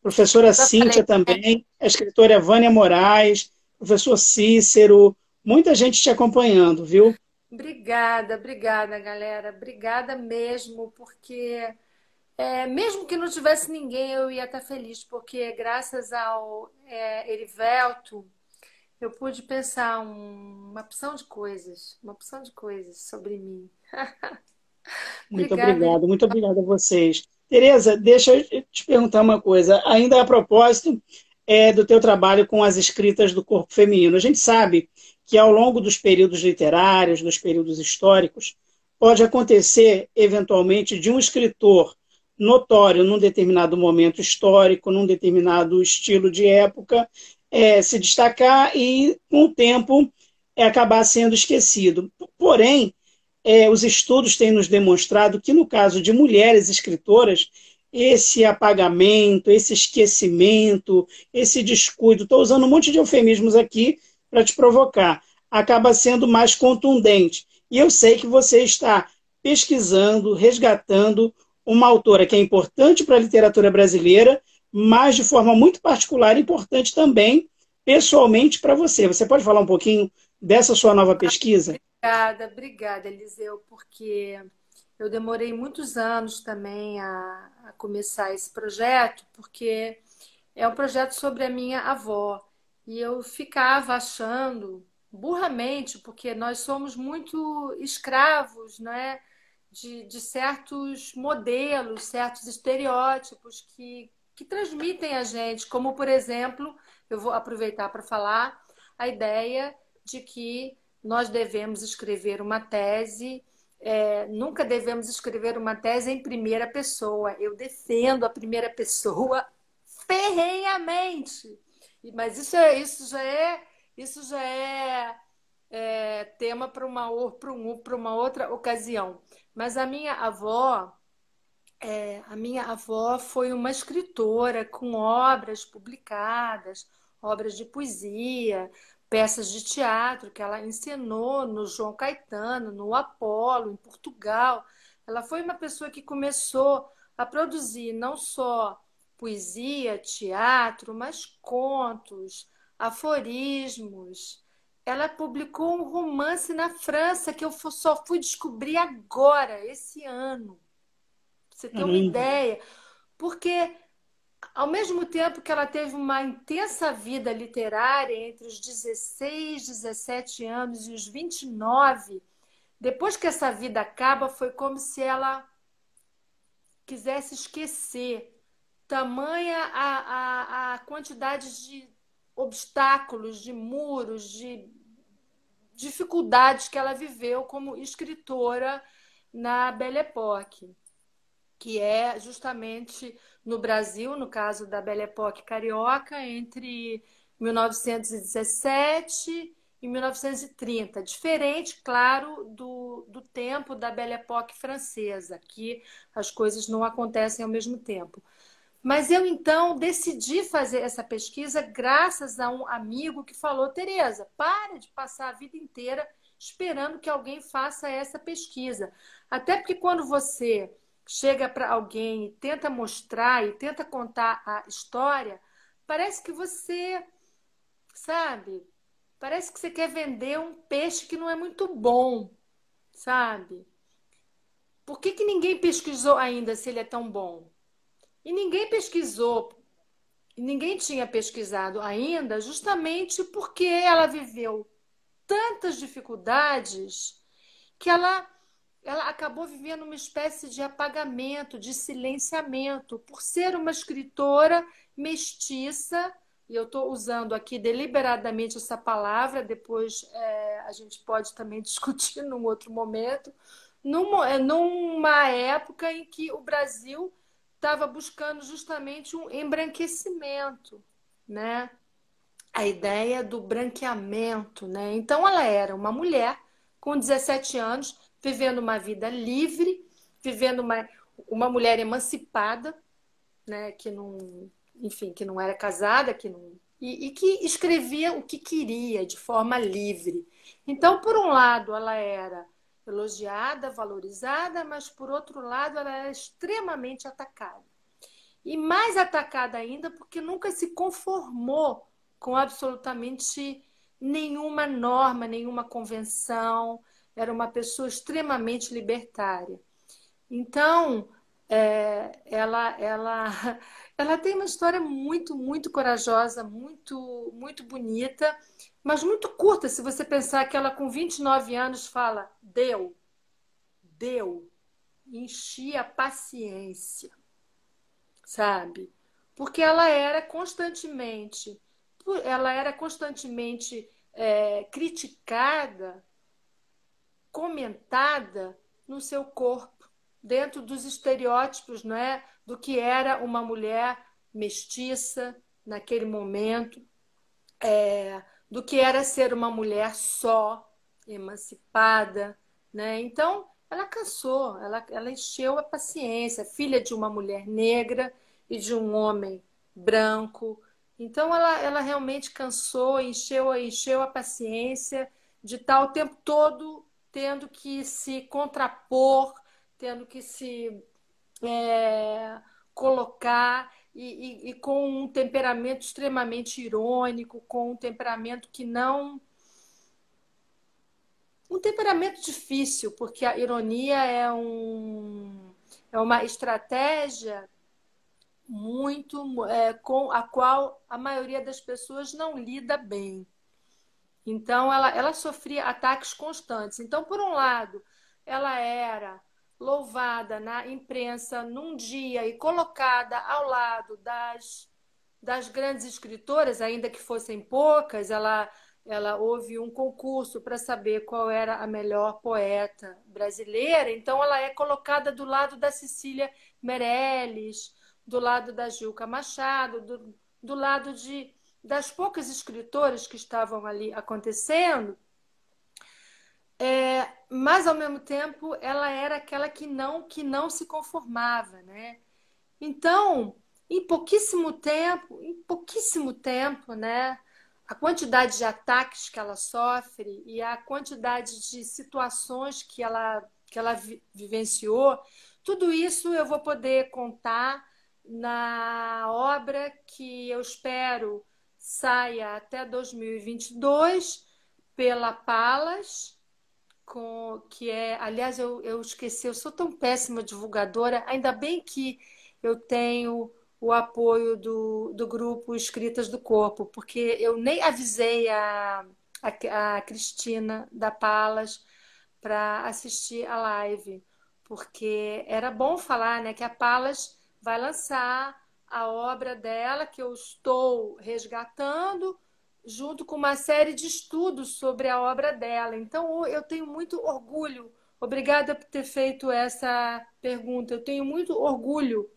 Professora Cíntia falei. também, a escritora Vânia Moraes, professor Cícero, muita gente te acompanhando, viu? Obrigada, obrigada, galera. Obrigada mesmo, porque é, mesmo que não tivesse ninguém, eu ia estar feliz, porque graças ao é, Erivelto, eu pude pensar um- uma opção de coisas, uma opção de coisas sobre mim. Muito Obrigada. obrigado, muito obrigado a vocês. Tereza, deixa eu te perguntar uma coisa, ainda a propósito é, do teu trabalho com as escritas do corpo feminino. A gente sabe que ao longo dos períodos literários, dos períodos históricos, pode acontecer, eventualmente, de um escritor notório num determinado momento histórico, num determinado estilo de época, é, se destacar e, com o tempo, é, acabar sendo esquecido. Porém, é, os estudos têm nos demonstrado que, no caso de mulheres escritoras, esse apagamento, esse esquecimento, esse descuido, estou usando um monte de eufemismos aqui para te provocar, acaba sendo mais contundente. E eu sei que você está pesquisando, resgatando uma autora que é importante para a literatura brasileira, mas de forma muito particular e importante também pessoalmente para você. Você pode falar um pouquinho dessa sua nova pesquisa? Obrigada, obrigada, Eliseu, porque eu demorei muitos anos também a, a começar esse projeto, porque é um projeto sobre a minha avó. E eu ficava achando, burramente, porque nós somos muito escravos, não é? De, de certos modelos, certos estereótipos que, que transmitem a gente, como, por exemplo, eu vou aproveitar para falar a ideia de que nós devemos escrever uma tese, é, nunca devemos escrever uma tese em primeira pessoa. Eu defendo a primeira pessoa ferrenhamente. Mas isso, é, isso já é, isso já é, é tema para uma, um, uma outra ocasião. Mas a minha avó, é, a minha avó foi uma escritora com obras publicadas, obras de poesia, peças de teatro que ela encenou no João Caetano, no Apolo, em Portugal. Ela foi uma pessoa que começou a produzir não só poesia, teatro, mas contos, aforismos. Ela publicou um romance na França que eu só fui descobrir agora, esse ano. Pra você ter uma ideia. Porque ao mesmo tempo que ela teve uma intensa vida literária entre os 16, 17 anos e os 29, depois que essa vida acaba, foi como se ela quisesse esquecer tamanha a, a, a quantidade de obstáculos, de muros, de dificuldades que ela viveu como escritora na Belle Époque, que é justamente no Brasil, no caso da Belle Époque carioca, entre 1917 e 1930. Diferente, claro, do, do tempo da Belle Époque francesa, que as coisas não acontecem ao mesmo tempo. Mas eu então decidi fazer essa pesquisa graças a um amigo que falou: Tereza, para de passar a vida inteira esperando que alguém faça essa pesquisa. Até porque quando você chega para alguém e tenta mostrar e tenta contar a história, parece que você, sabe, parece que você quer vender um peixe que não é muito bom, sabe? Por que, que ninguém pesquisou ainda se ele é tão bom? E ninguém pesquisou, ninguém tinha pesquisado ainda, justamente porque ela viveu tantas dificuldades que ela, ela acabou vivendo uma espécie de apagamento, de silenciamento, por ser uma escritora mestiça. E eu estou usando aqui deliberadamente essa palavra, depois é, a gente pode também discutir num outro momento, numa, é, numa época em que o Brasil estava buscando justamente um embranquecimento, né? A ideia do branqueamento, né? Então ela era uma mulher com 17 anos, vivendo uma vida livre, vivendo uma, uma mulher emancipada, né? Que não, enfim, que não era casada, que não e, e que escrevia o que queria de forma livre. Então, por um lado, ela era elogiada, valorizada, mas por outro lado ela era extremamente atacada. E mais atacada ainda porque nunca se conformou com absolutamente nenhuma norma, nenhuma convenção. Era uma pessoa extremamente libertária. Então, é, ela, ela, ela tem uma história muito, muito corajosa, muito, muito bonita mas muito curta, se você pensar que ela com 29 anos fala: deu, deu, enchi a paciência, sabe? Porque ela era constantemente, ela era constantemente é, criticada, comentada no seu corpo, dentro dos estereótipos, não é, do que era uma mulher mestiça naquele momento. É, do que era ser uma mulher só, emancipada, né? Então, ela cansou, ela, ela encheu a paciência, filha de uma mulher negra e de um homem branco. Então, ela, ela realmente cansou, encheu, encheu a paciência de estar o tempo todo tendo que se contrapor, tendo que se é, colocar e, e, e, com um temperamento extremamente irônico, com um temperamento que não. Um temperamento difícil, porque a ironia é, um, é uma estratégia muito é, com a qual a maioria das pessoas não lida bem. Então, ela, ela sofria ataques constantes. Então, por um lado, ela era louvada na imprensa num dia e colocada ao lado das, das grandes escritoras, ainda que fossem poucas, ela, ela houve um concurso para saber qual era a melhor poeta brasileira, então ela é colocada do lado da Cecília Meirelles, do lado da Gilca Machado, do, do lado de, das poucas escritoras que estavam ali acontecendo. É, mas ao mesmo tempo ela era aquela que não que não se conformava, né? Então, em pouquíssimo tempo, em pouquíssimo tempo, né? A quantidade de ataques que ela sofre e a quantidade de situações que ela que ela vivenciou, tudo isso eu vou poder contar na obra que eu espero saia até 2022 pela Palas com que é, aliás, eu, eu esqueci, eu sou tão péssima divulgadora, ainda bem que eu tenho o apoio do, do grupo Escritas do Corpo, porque eu nem avisei a, a, a Cristina da Palas para assistir a live, porque era bom falar né, que a Palas vai lançar a obra dela, que eu estou resgatando, junto com uma série de estudos sobre a obra dela. Então, eu tenho muito orgulho. Obrigada por ter feito essa pergunta. Eu tenho muito orgulho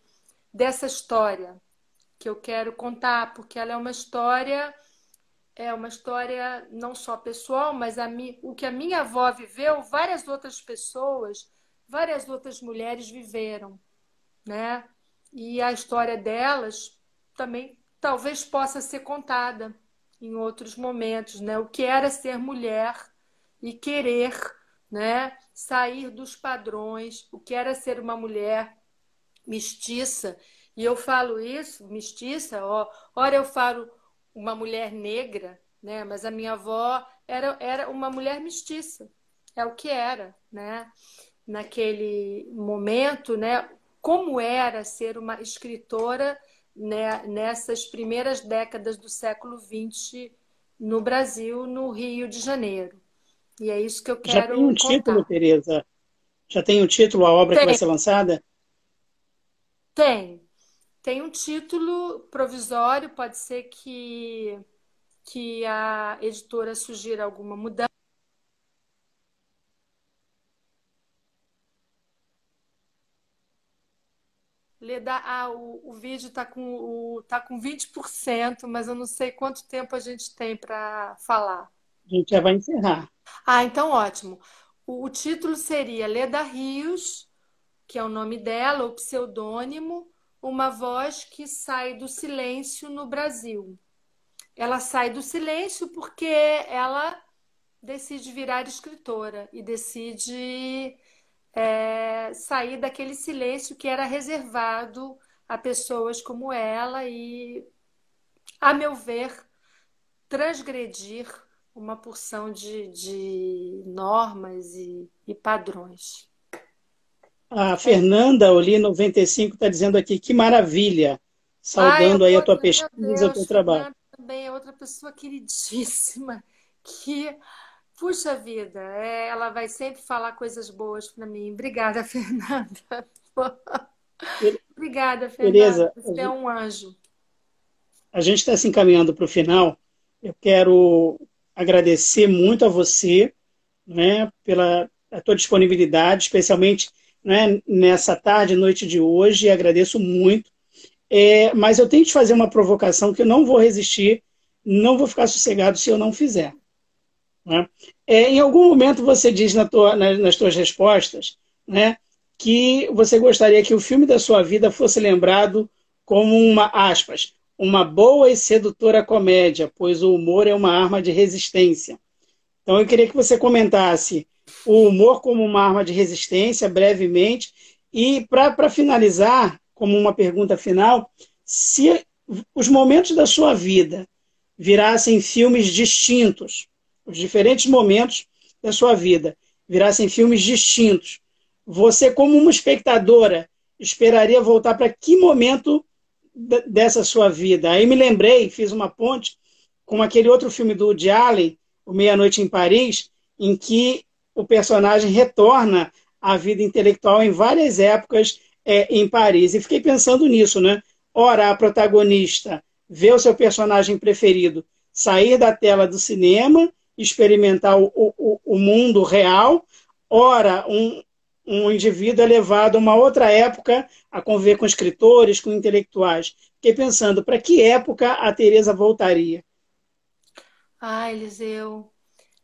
dessa história que eu quero contar, porque ela é uma história é uma história não só pessoal, mas a mi, o que a minha avó viveu, várias outras pessoas, várias outras mulheres viveram, né? E a história delas também talvez possa ser contada em outros momentos, né? O que era ser mulher e querer, né, sair dos padrões, o que era ser uma mulher mestiça. E eu falo isso, mestiça, ó, ora eu falo uma mulher negra, né? Mas a minha avó era, era uma mulher mestiça, é o que era, né? Naquele momento, né? Como era ser uma escritora né? nessas primeiras décadas do século XX no Brasil, no Rio de Janeiro. E é isso que eu quero Já tem um contar. título, Tereza? Já tem um título, a obra tem. que vai ser lançada? Tem. Tem um título provisório, pode ser que, que a editora sugira alguma mudança. Leda, ah, o, o vídeo está com, o, tá com 20%, mas eu não sei quanto tempo a gente tem para falar. A gente já vai encerrar. Ah, então ótimo. O, o título seria Leda Rios, que é o nome dela, o pseudônimo, uma voz que sai do silêncio no Brasil. Ela sai do silêncio porque ela decide virar escritora e decide é, sair daquele silêncio que era reservado a pessoas como ela e, a meu ver, transgredir uma porção de, de normas e, e padrões. A Fernanda Oli 95 está dizendo aqui que maravilha, saudando Ai, aí a tua pesquisa, o teu trabalho. Também é outra pessoa queridíssima que puxa vida, é, ela vai sempre falar coisas boas para mim. Obrigada, Fernanda. Obrigada, Fernanda. Beleza. Você é um anjo. A gente está se encaminhando para o final. Eu quero agradecer muito a você, né, pela a tua disponibilidade, especialmente né, nessa tarde, noite de hoje, agradeço muito. É, mas eu tenho que te fazer uma provocação que eu não vou resistir, não vou ficar sossegado se eu não fizer. Né? É, em algum momento você diz na tua, nas, nas respostas né, que você gostaria que o filme da sua vida fosse lembrado como uma, aspas, uma boa e sedutora comédia, pois o humor é uma arma de resistência. Então eu queria que você comentasse o humor como uma arma de resistência, brevemente. E para finalizar, como uma pergunta final, se os momentos da sua vida virassem filmes distintos, os diferentes momentos da sua vida virassem filmes distintos, você, como uma espectadora, esperaria voltar para que momento dessa sua vida? Aí me lembrei, fiz uma ponte com aquele outro filme do Woody Allen, O Meia-Noite em Paris, em que o personagem retorna à vida intelectual em várias épocas é, em Paris. E fiquei pensando nisso, né? Ora, a protagonista vê o seu personagem preferido sair da tela do cinema, experimentar o, o, o mundo real. Ora, um, um indivíduo é levado a uma outra época a conviver com escritores, com intelectuais. Fiquei pensando, para que época a Teresa voltaria? Ah, Eliseu,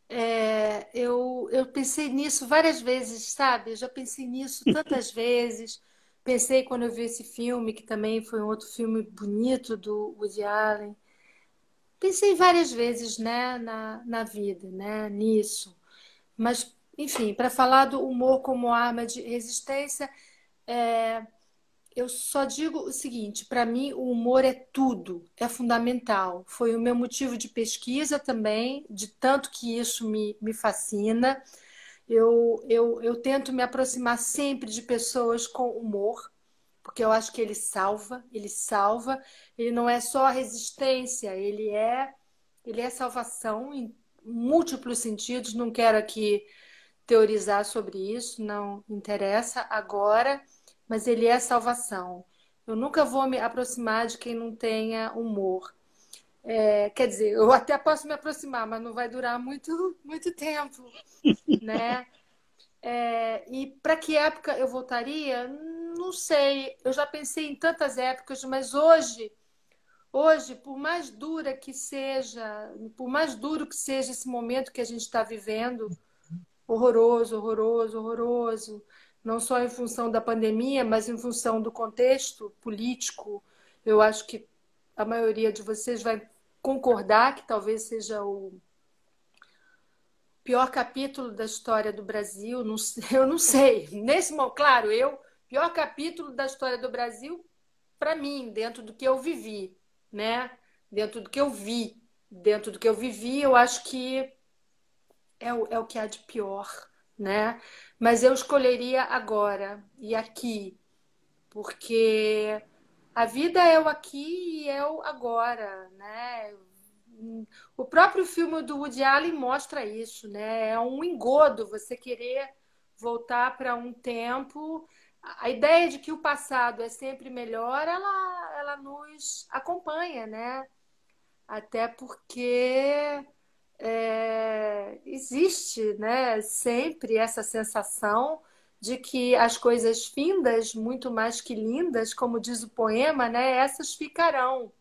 é, eu, eu pensei nisso várias vezes, sabe? Eu já pensei nisso tantas vezes. Pensei quando eu vi esse filme, que também foi um outro filme bonito do Woody Allen. Pensei várias vezes né, na, na vida, né, nisso. Mas, enfim, para falar do humor como arma de resistência, é, eu só digo o seguinte: para mim, o humor é tudo, é fundamental. Foi o meu motivo de pesquisa também, de tanto que isso me, me fascina. Eu, eu, eu tento me aproximar sempre de pessoas com humor, porque eu acho que ele salva, ele salva. Ele não é só resistência, ele é, ele é salvação em múltiplos sentidos. Não quero aqui teorizar sobre isso, não interessa agora mas ele é salvação. Eu nunca vou me aproximar de quem não tenha humor. É, quer dizer, eu até posso me aproximar, mas não vai durar muito, muito tempo, né? É, e para que época eu voltaria? Não sei. Eu já pensei em tantas épocas, mas hoje, hoje, por mais dura que seja, por mais duro que seja esse momento que a gente está vivendo, horroroso, horroroso, horroroso, não só em função da pandemia, mas em função do contexto político, eu acho que a maioria de vocês vai concordar que talvez seja o pior capítulo da história do Brasil. Eu não sei. Nesse momento, claro, eu pior capítulo da história do Brasil para mim, dentro do que eu vivi, né? Dentro do que eu vi, dentro do que eu vivi, eu acho que é o, é o que há de pior, né? Mas eu escolheria agora e aqui, porque a vida é o aqui e é o agora, né? O próprio filme do Woody Allen mostra isso, né? É um engodo você querer voltar para um tempo. A ideia de que o passado é sempre melhor, ela, ela nos acompanha, né? Até porque é, existe, né? Sempre essa sensação de que as coisas findas, muito mais que lindas, como diz o poema, né, essas ficarão.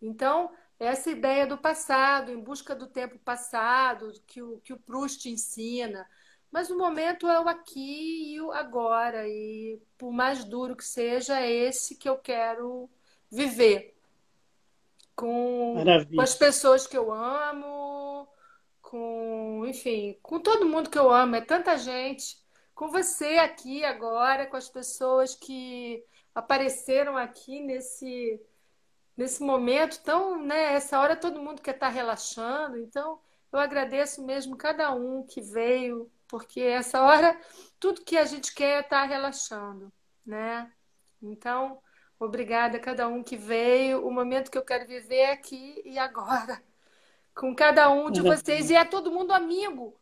Então, essa ideia do passado, em busca do tempo passado, que o, que o Proust ensina. Mas o momento é o aqui e o agora, e por mais duro que seja, é esse que eu quero viver. Com, com as pessoas que eu amo, com, enfim, com todo mundo que eu amo, é tanta gente. Com você aqui agora, com as pessoas que apareceram aqui nesse nesse momento tão, né, essa hora todo mundo quer estar relaxando, então eu agradeço mesmo cada um que veio, porque essa hora tudo que a gente quer é estar relaxando, né? Então, obrigada a cada um que veio. O momento que eu quero viver é aqui e agora, com cada um de vocês. E é todo mundo amigo.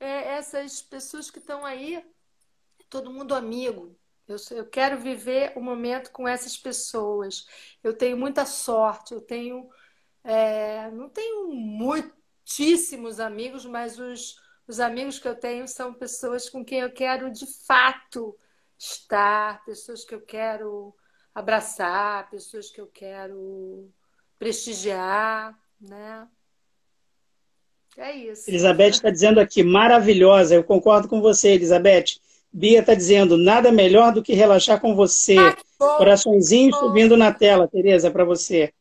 É, essas pessoas que estão aí todo mundo amigo. Eu, eu quero viver o momento com essas pessoas. Eu tenho muita sorte, eu tenho. É, não tenho muitíssimos amigos, mas os, os amigos que eu tenho são pessoas com quem eu quero de fato estar, pessoas que eu quero abraçar, pessoas que eu quero prestigiar, né? É isso. Elizabeth está dizendo aqui, maravilhosa. Eu concordo com você, Elizabeth. Bia está dizendo, nada melhor do que relaxar com você. Ah, Coraçõezinho subindo na tela, Tereza, para você.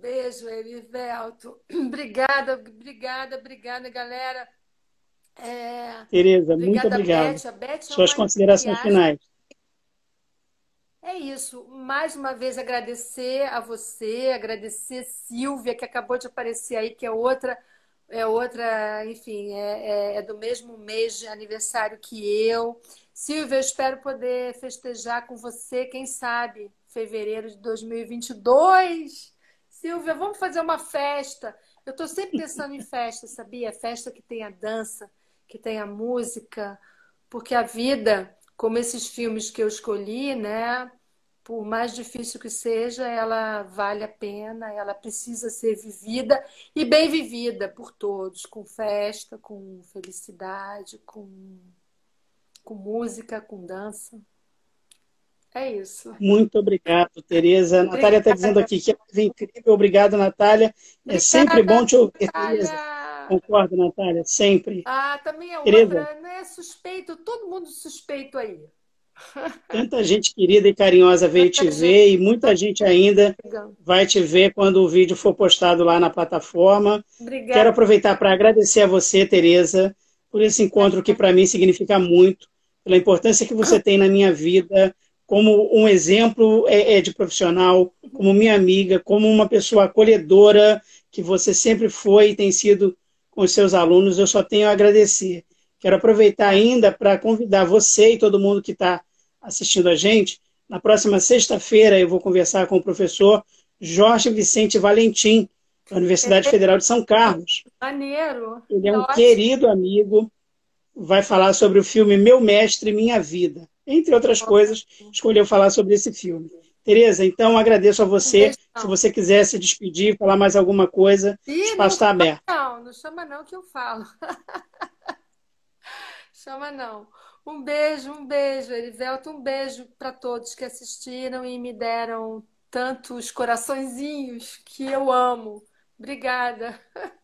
Beijo, Erivelto. Obrigada, obrigada, obrigada, galera. É... Tereza, muito obrigado. Beth. Beth é Suas considerações finais. É isso. Mais uma vez agradecer a você, agradecer Silvia, que acabou de aparecer aí, que é outra é outra, enfim, é, é, é, do mesmo mês de aniversário que eu. Silvia, eu espero poder festejar com você, quem sabe, fevereiro de 2022. Silvia, vamos fazer uma festa. Eu estou sempre pensando em festa, sabia? Festa que tenha dança, que tenha música, porque a vida, como esses filmes que eu escolhi, né? por mais difícil que seja, ela vale a pena, ela precisa ser vivida e bem vivida por todos, com festa, com felicidade, com, com música, com dança. É isso. Muito obrigado, Tereza. A Natália está dizendo aqui que é incrível. Obrigado, Natália. É Obrigada, é sempre bom te ouvir, Tereza. Concordo, Natália, sempre. Ah, também é Tereza. outra, né? Suspeito, todo mundo suspeito aí. Tanta gente querida e carinhosa veio te ver e muita gente ainda vai te ver quando o vídeo for postado lá na plataforma. Obrigada. Quero aproveitar para agradecer a você, Tereza, por esse encontro que para mim significa muito, pela importância que você tem na minha vida, como um exemplo é, é, de profissional, como minha amiga, como uma pessoa acolhedora que você sempre foi e tem sido com os seus alunos. Eu só tenho a agradecer. Quero aproveitar ainda para convidar você e todo mundo que está assistindo a gente, na próxima sexta-feira eu vou conversar com o professor Jorge Vicente Valentim, da Universidade é. Federal de São Carlos. Ele é um Ótimo. querido amigo, vai falar sobre o filme Meu Mestre Minha Vida. Entre outras coisas, escolheu falar sobre esse filme. Tereza, então agradeço a você. Se você quiser se despedir, falar mais alguma coisa, o espaço está aberto. Não, não chama não que eu falo. chama não. Um beijo, um beijo, Erivelto, um beijo para todos que assistiram e me deram tantos coraçõezinhos que eu amo. Obrigada.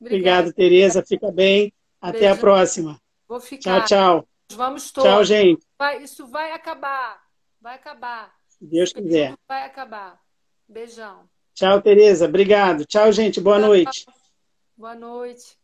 Obrigado, Tereza. Fica bem. Até beijo. a próxima. Vou ficar. Tchau, tchau. Vamos todos. Tchau, gente. Vai, isso vai acabar. Vai acabar. Se Deus quiser. Vai acabar. Beijão. Tchau, Tereza. Obrigado. Tchau, gente. Boa Tchau. noite. Boa noite.